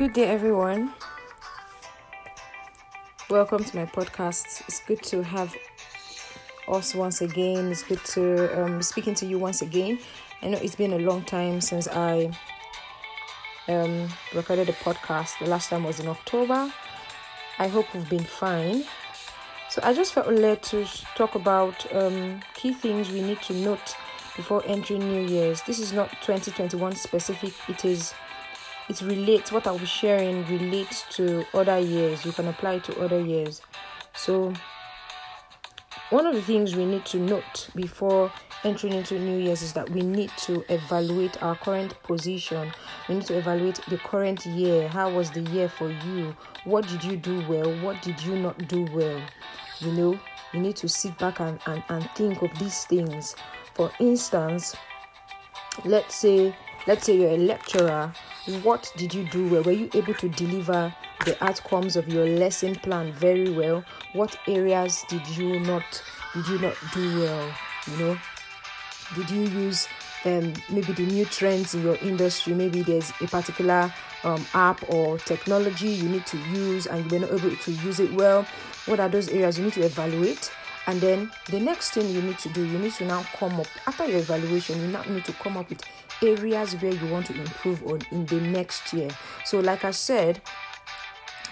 Good day, everyone. Welcome to my podcast. It's good to have us once again. It's good to um, speaking to you once again. I know it's been a long time since I um, recorded a podcast. The last time was in October. I hope we've been fine. So I just felt led to talk about um, key things we need to note before entering New Year's. This is not 2021 specific. It is it relates what I'll be sharing relates to other years. You can apply to other years. So one of the things we need to note before entering into New Year's is that we need to evaluate our current position. We need to evaluate the current year. How was the year for you? What did you do well? What did you not do well? You know, you need to sit back and, and, and think of these things. For instance, let's say let's say you're a lecturer what did you do well? Were you able to deliver the outcomes of your lesson plan very well? What areas did you not did you not do well you know? Did you use um, maybe the new trends in your industry? Maybe there's a particular um, app or technology you need to use and you were not able to use it well. What are those areas you need to evaluate and then the next thing you need to do you need to now come up. After your evaluation you now need to come up with areas where you want to improve on in the next year. So like i said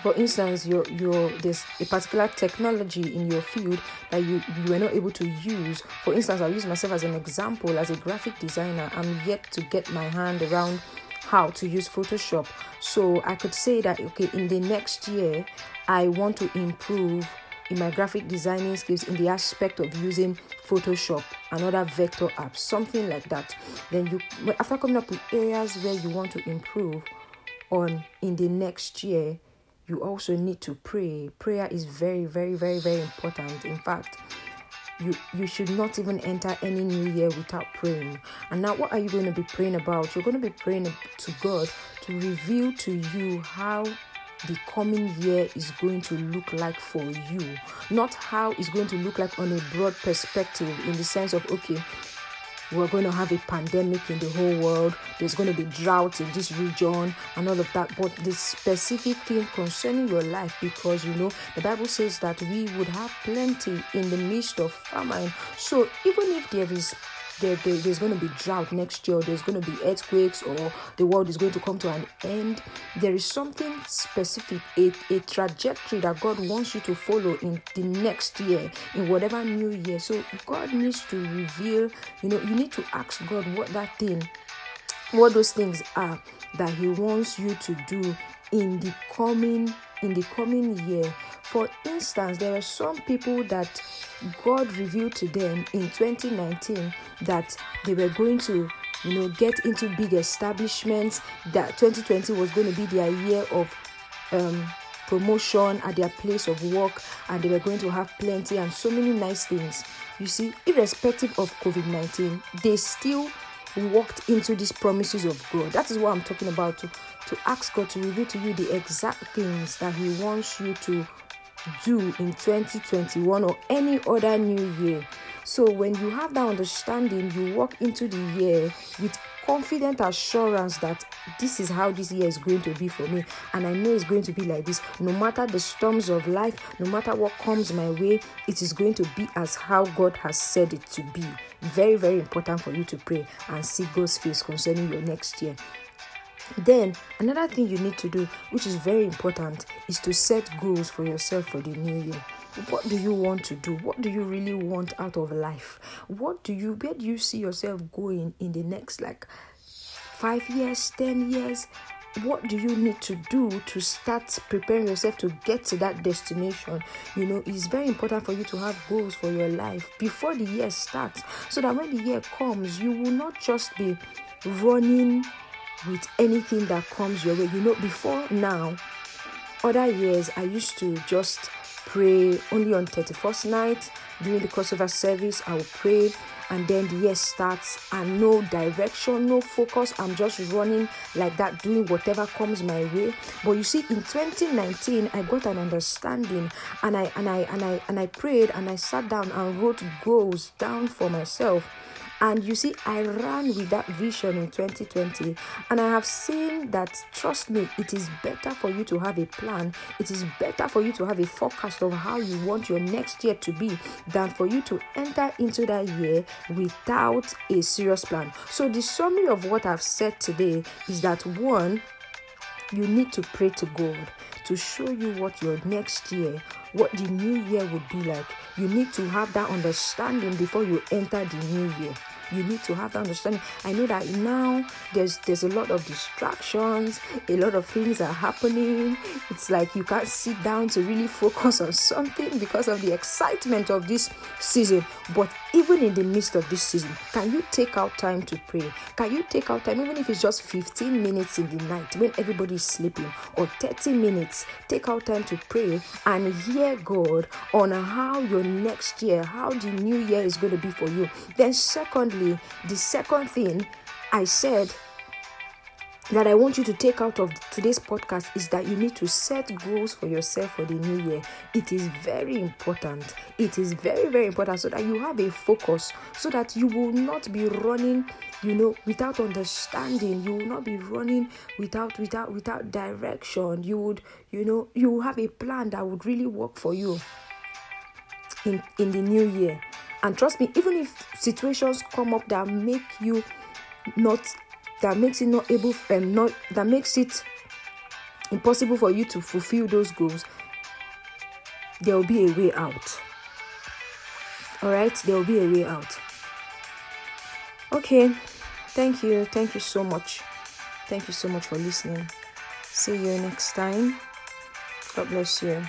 for instance your your there's a particular technology in your field that you you were not able to use. For instance i'll use myself as an example as a graphic designer. I'm yet to get my hand around how to use photoshop. So i could say that okay in the next year i want to improve in my graphic designing skills in the aspect of using Photoshop and other vector apps, something like that. Then you, after coming up with areas where you want to improve on in the next year, you also need to pray. Prayer is very, very, very, very important. In fact, you you should not even enter any new year without praying. And now, what are you going to be praying about? You're going to be praying to God to reveal to you how the coming year is going to look like for you, not how it's going to look like on a broad perspective, in the sense of okay, we're going to have a pandemic in the whole world, there's going to be drought in this region, and all of that. But the specific thing concerning your life, because you know, the Bible says that we would have plenty in the midst of famine. So, even if there is there, there, there's going to be drought next year, there's going to be earthquakes, or the world is going to come to an end. There is something specific, a, a trajectory that God wants you to follow in the next year, in whatever new year. So God needs to reveal, you know, you need to ask God what that thing, what those things are that He wants you to do in the coming in the coming year. For instance, there were some people that God revealed to them in 2019 that they were going to you know get into big establishments that 2020 was going to be their year of um, promotion at their place of work and they were going to have plenty and so many nice things. You see irrespective of covid-19 they still walked into these promises of god. That is what i'm talking about to to ask god to reveal to you the exact things that he wants you to do in 2021 or any other new year. So, when you have that understanding, you walk into the year with confident assurance that this is how this year is going to be for me, and I know it's going to be like this. No matter the storms of life, no matter what comes my way, it is going to be as how God has said it to be. Very, very important for you to pray and see God's face concerning your next year. Then, another thing you need to do, which is very important, is to set goals for yourself for the new year. What do you want to do? What do you really want out of life? What do you, where do you see yourself going in the next like five years, 10 years? What do you need to do to start preparing yourself to get to that destination? You know, it's very important for you to have goals for your life before the year starts so that when the year comes, you will not just be running with anything that comes your way. You know, before now, other years, I used to just pray only on 31st night during the crossover service. I will pray and then the year starts and no direction, no focus. I'm just running like that, doing whatever comes my way. But you see, in 2019, I got an understanding and I and I and I and I prayed and I sat down and wrote goals down for myself And you see, I ran with that vision in 2020, and I have seen that, trust me, it is better for you to have a plan. It is better for you to have a forecast of how you want your next year to be than for you to enter into that year without a serious plan. So, the summary of what I've said today is that one, you need to pray to God to show you what your next year, what the new year would be like. You need to have that understanding before you enter the new year you need to have that understanding. I know that now there's there's a lot of distractions a lot of things are happening. It's like you can't sit down to really focus on something because of the excitement of this season. But even in the midst of this season can you take out time to pray? Can you take out time even if it's just 15 minutes in the night when everybody is sleeping or 30 minutes? Take out time to pray and hear god on how your next year how the new year is going to be for you. Then secondly the second thing I said that I want you to take out of today's podcast is that you need to set goals for yourself for the new year. It is very important. It is very, very important so that you have a focus, so that you will not be running, you know, without understanding. You will not be running without without without direction. You would, you know, you will have a plan that would really work for you in in the new year. And trust me, even if situations come up that make you not that makes it not able um, not that makes it impossible for you to fulfill those goals, there will be a way out. All right, there will be a way out. Okay, thank you, thank you so much, thank you so much for listening. See you next time. God bless you.